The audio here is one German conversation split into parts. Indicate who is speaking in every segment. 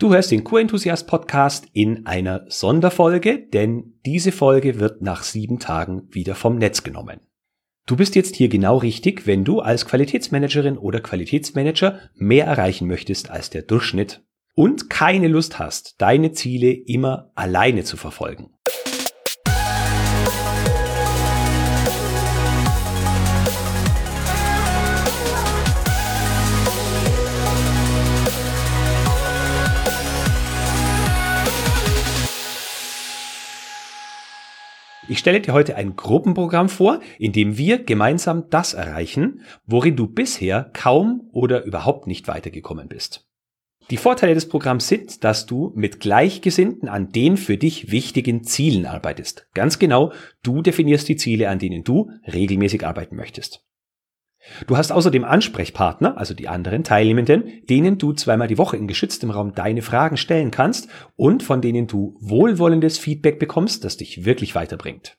Speaker 1: Du hörst den Q-Enthusiast Podcast in einer Sonderfolge, denn diese Folge wird nach sieben Tagen wieder vom Netz genommen. Du bist jetzt hier genau richtig, wenn du als Qualitätsmanagerin oder Qualitätsmanager mehr erreichen möchtest als der Durchschnitt und keine Lust hast, deine Ziele immer alleine zu verfolgen. Ich stelle dir heute ein Gruppenprogramm vor, in dem wir gemeinsam das erreichen, worin du bisher kaum oder überhaupt nicht weitergekommen bist. Die Vorteile des Programms sind, dass du mit Gleichgesinnten an den für dich wichtigen Zielen arbeitest. Ganz genau, du definierst die Ziele, an denen du regelmäßig arbeiten möchtest. Du hast außerdem Ansprechpartner, also die anderen Teilnehmenden, denen du zweimal die Woche in geschütztem Raum deine Fragen stellen kannst und von denen du wohlwollendes Feedback bekommst, das dich wirklich weiterbringt.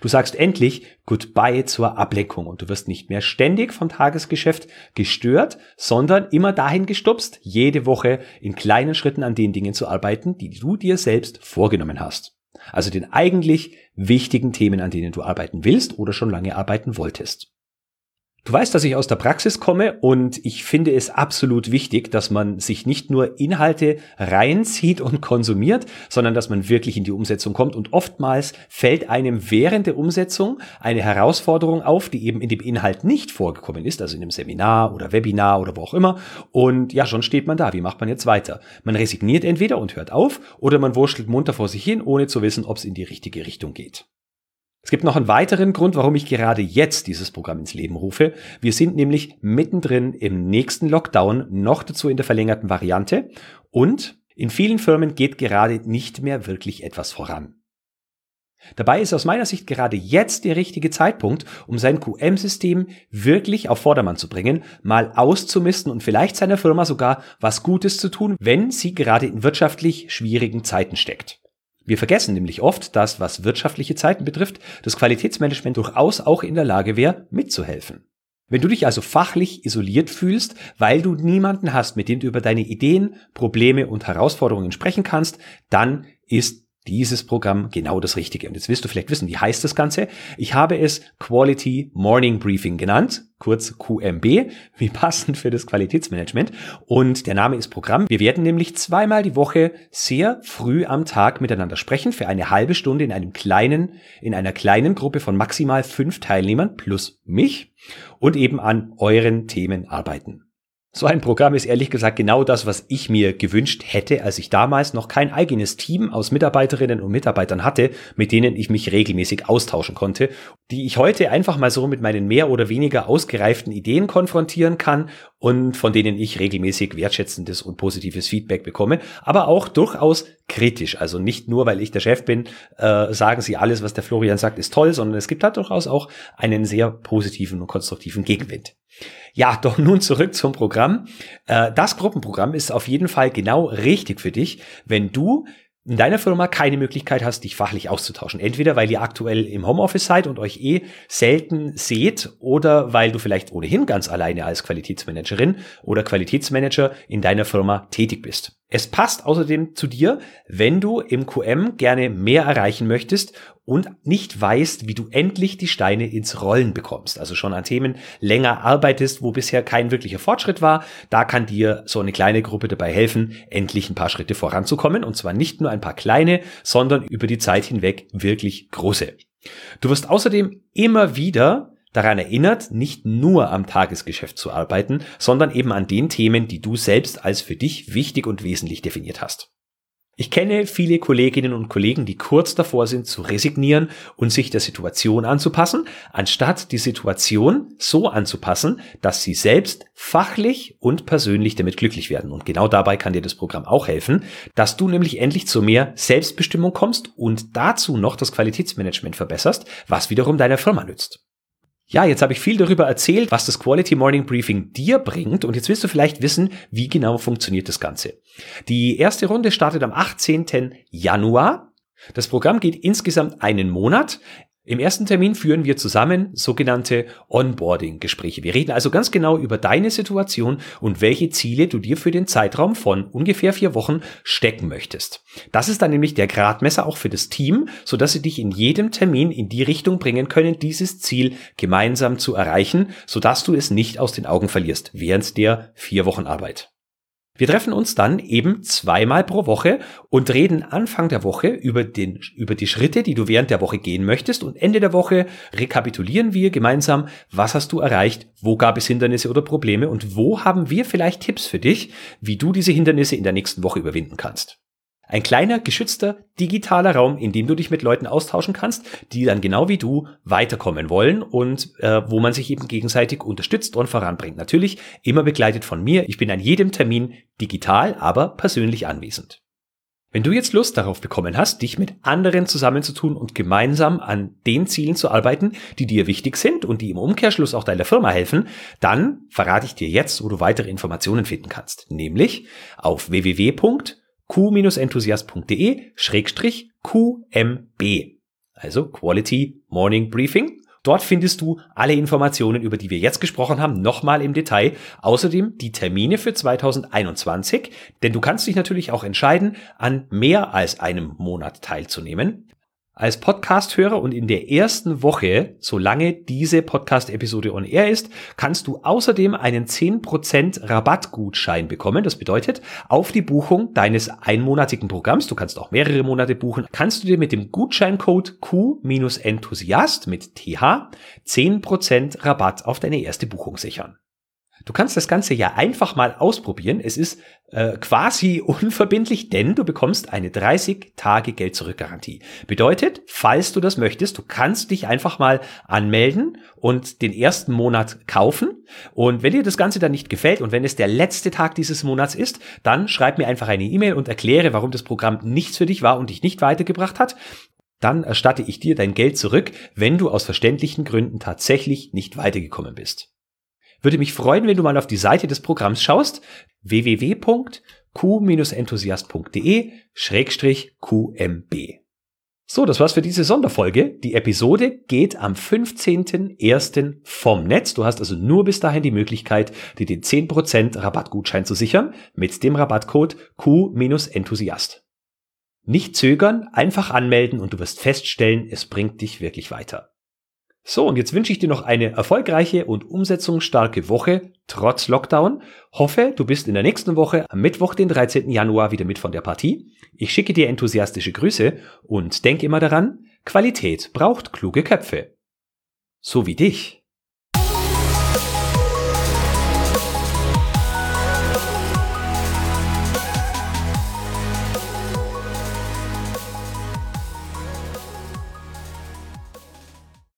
Speaker 1: Du sagst endlich Goodbye zur Ablenkung und du wirst nicht mehr ständig vom Tagesgeschäft gestört, sondern immer dahin gestupst, jede Woche in kleinen Schritten an den Dingen zu arbeiten, die du dir selbst vorgenommen hast. Also den eigentlich wichtigen Themen, an denen du arbeiten willst oder schon lange arbeiten wolltest. Du weißt, dass ich aus der Praxis komme und ich finde es absolut wichtig, dass man sich nicht nur Inhalte reinzieht und konsumiert, sondern dass man wirklich in die Umsetzung kommt. Und oftmals fällt einem während der Umsetzung eine Herausforderung auf, die eben in dem Inhalt nicht vorgekommen ist, also in einem Seminar oder Webinar oder wo auch immer. Und ja, schon steht man da. Wie macht man jetzt weiter? Man resigniert entweder und hört auf oder man wurschtelt munter vor sich hin, ohne zu wissen, ob es in die richtige Richtung geht. Es gibt noch einen weiteren Grund, warum ich gerade jetzt dieses Programm ins Leben rufe. Wir sind nämlich mittendrin im nächsten Lockdown, noch dazu in der verlängerten Variante und in vielen Firmen geht gerade nicht mehr wirklich etwas voran. Dabei ist aus meiner Sicht gerade jetzt der richtige Zeitpunkt, um sein QM-System wirklich auf Vordermann zu bringen, mal auszumisten und vielleicht seiner Firma sogar was Gutes zu tun, wenn sie gerade in wirtschaftlich schwierigen Zeiten steckt. Wir vergessen nämlich oft, dass, was wirtschaftliche Zeiten betrifft, das Qualitätsmanagement durchaus auch in der Lage wäre, mitzuhelfen. Wenn du dich also fachlich isoliert fühlst, weil du niemanden hast, mit dem du über deine Ideen, Probleme und Herausforderungen sprechen kannst, dann ist dieses Programm genau das Richtige. Und jetzt wirst du vielleicht wissen, wie heißt das Ganze? Ich habe es Quality Morning Briefing genannt, kurz QMB, wie passend für das Qualitätsmanagement. Und der Name ist Programm. Wir werden nämlich zweimal die Woche sehr früh am Tag miteinander sprechen für eine halbe Stunde in einem kleinen, in einer kleinen Gruppe von maximal fünf Teilnehmern plus mich und eben an euren Themen arbeiten. So ein Programm ist ehrlich gesagt genau das, was ich mir gewünscht hätte, als ich damals noch kein eigenes Team aus Mitarbeiterinnen und Mitarbeitern hatte, mit denen ich mich regelmäßig austauschen konnte, die ich heute einfach mal so mit meinen mehr oder weniger ausgereiften Ideen konfrontieren kann und von denen ich regelmäßig wertschätzendes und positives Feedback bekomme, aber auch durchaus kritisch. Also nicht nur, weil ich der Chef bin, äh, sagen sie alles, was der Florian sagt, ist toll, sondern es gibt halt durchaus auch einen sehr positiven und konstruktiven Gegenwind. Ja, doch nun zurück zum Programm. Äh, das Gruppenprogramm ist auf jeden Fall genau richtig für dich, wenn du in deiner Firma keine Möglichkeit hast, dich fachlich auszutauschen. Entweder weil ihr aktuell im Homeoffice seid und euch eh selten seht oder weil du vielleicht ohnehin ganz alleine als Qualitätsmanagerin oder Qualitätsmanager in deiner Firma tätig bist. Es passt außerdem zu dir, wenn du im QM gerne mehr erreichen möchtest und nicht weißt, wie du endlich die Steine ins Rollen bekommst. Also schon an Themen länger arbeitest, wo bisher kein wirklicher Fortschritt war. Da kann dir so eine kleine Gruppe dabei helfen, endlich ein paar Schritte voranzukommen. Und zwar nicht nur ein paar kleine, sondern über die Zeit hinweg wirklich große. Du wirst außerdem immer wieder daran erinnert, nicht nur am Tagesgeschäft zu arbeiten, sondern eben an den Themen, die du selbst als für dich wichtig und wesentlich definiert hast. Ich kenne viele Kolleginnen und Kollegen, die kurz davor sind zu resignieren und sich der Situation anzupassen, anstatt die Situation so anzupassen, dass sie selbst fachlich und persönlich damit glücklich werden. Und genau dabei kann dir das Programm auch helfen, dass du nämlich endlich zu mehr Selbstbestimmung kommst und dazu noch das Qualitätsmanagement verbesserst, was wiederum deiner Firma nützt. Ja, jetzt habe ich viel darüber erzählt, was das Quality Morning Briefing dir bringt und jetzt willst du vielleicht wissen, wie genau funktioniert das Ganze. Die erste Runde startet am 18. Januar. Das Programm geht insgesamt einen Monat. Im ersten Termin führen wir zusammen sogenannte Onboarding-Gespräche. Wir reden also ganz genau über deine Situation und welche Ziele du dir für den Zeitraum von ungefähr vier Wochen stecken möchtest. Das ist dann nämlich der Gradmesser auch für das Team, sodass sie dich in jedem Termin in die Richtung bringen können, dieses Ziel gemeinsam zu erreichen, sodass du es nicht aus den Augen verlierst während der vier Wochen Arbeit. Wir treffen uns dann eben zweimal pro Woche und reden Anfang der Woche über, den, über die Schritte, die du während der Woche gehen möchtest und Ende der Woche rekapitulieren wir gemeinsam, was hast du erreicht, wo gab es Hindernisse oder Probleme und wo haben wir vielleicht Tipps für dich, wie du diese Hindernisse in der nächsten Woche überwinden kannst. Ein kleiner, geschützter, digitaler Raum, in dem du dich mit Leuten austauschen kannst, die dann genau wie du weiterkommen wollen und äh, wo man sich eben gegenseitig unterstützt und voranbringt. Natürlich immer begleitet von mir. Ich bin an jedem Termin digital, aber persönlich anwesend. Wenn du jetzt Lust darauf bekommen hast, dich mit anderen zusammenzutun und gemeinsam an den Zielen zu arbeiten, die dir wichtig sind und die im Umkehrschluss auch deiner Firma helfen, dann verrate ich dir jetzt, wo du weitere Informationen finden kannst. Nämlich auf www q-enthusiast.de-qmb. Also Quality Morning Briefing. Dort findest du alle Informationen, über die wir jetzt gesprochen haben, nochmal im Detail. Außerdem die Termine für 2021, denn du kannst dich natürlich auch entscheiden, an mehr als einem Monat teilzunehmen als Podcast-Hörer und in der ersten Woche, solange diese Podcast-Episode on air ist, kannst du außerdem einen 10% Rabattgutschein bekommen. Das bedeutet, auf die Buchung deines einmonatigen Programms, du kannst auch mehrere Monate buchen, kannst du dir mit dem Gutscheincode Q-Enthusiast mit TH 10% Rabatt auf deine erste Buchung sichern. Du kannst das Ganze ja einfach mal ausprobieren. Es ist äh, quasi unverbindlich, denn du bekommst eine 30 Tage Geld zurück Garantie. Bedeutet, falls du das möchtest, du kannst dich einfach mal anmelden und den ersten Monat kaufen. Und wenn dir das Ganze dann nicht gefällt und wenn es der letzte Tag dieses Monats ist, dann schreib mir einfach eine E-Mail und erkläre, warum das Programm nichts für dich war und dich nicht weitergebracht hat. Dann erstatte ich dir dein Geld zurück, wenn du aus verständlichen Gründen tatsächlich nicht weitergekommen bist. Würde mich freuen, wenn du mal auf die Seite des Programms schaust, www.q-enthusiast.de-qmb. So, das war's für diese Sonderfolge. Die Episode geht am 15.01. vom Netz. Du hast also nur bis dahin die Möglichkeit, dir den 10% Rabattgutschein zu sichern mit dem Rabattcode Q-Enthusiast. Nicht zögern, einfach anmelden und du wirst feststellen, es bringt dich wirklich weiter. So, und jetzt wünsche ich dir noch eine erfolgreiche und umsetzungsstarke Woche trotz Lockdown. Hoffe, du bist in der nächsten Woche am Mittwoch, den 13. Januar, wieder mit von der Partie. Ich schicke dir enthusiastische Grüße und denk immer daran, Qualität braucht kluge Köpfe. So wie dich.